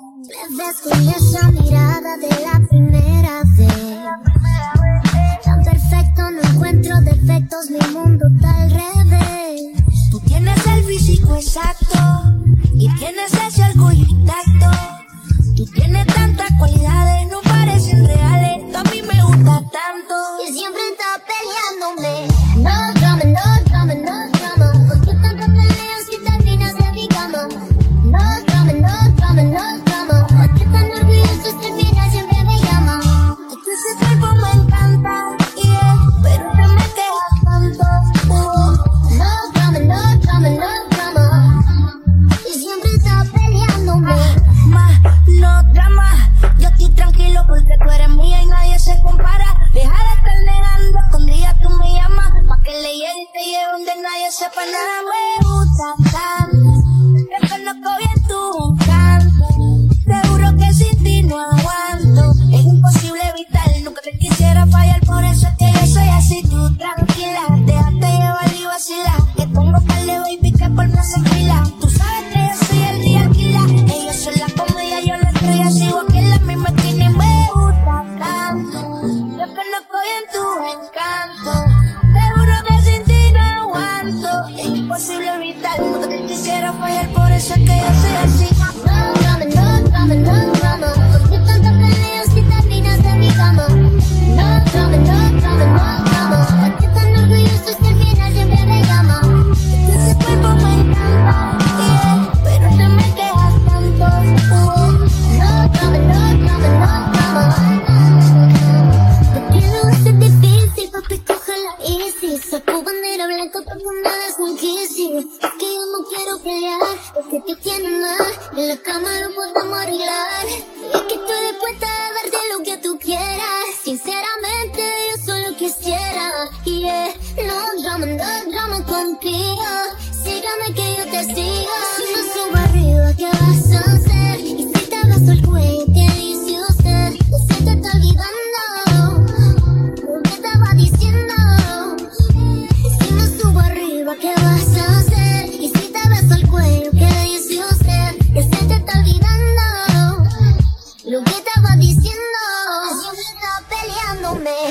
Me ves con esa mirada de la primera vez. siya pa namin quisiera fallar, por eso que yo soy así. No, dame, no, no, drama. Porque tanto terminas de mi. No, no, no, drama. Porque tan terminas siempre este cuerpo me pero no me tanto. No, no, no, drama. Porque lo difícil, papi, coge la easy. Saco bandera blanco, todo nada es. Porque tú tienes más en la cama lo podrás. moment.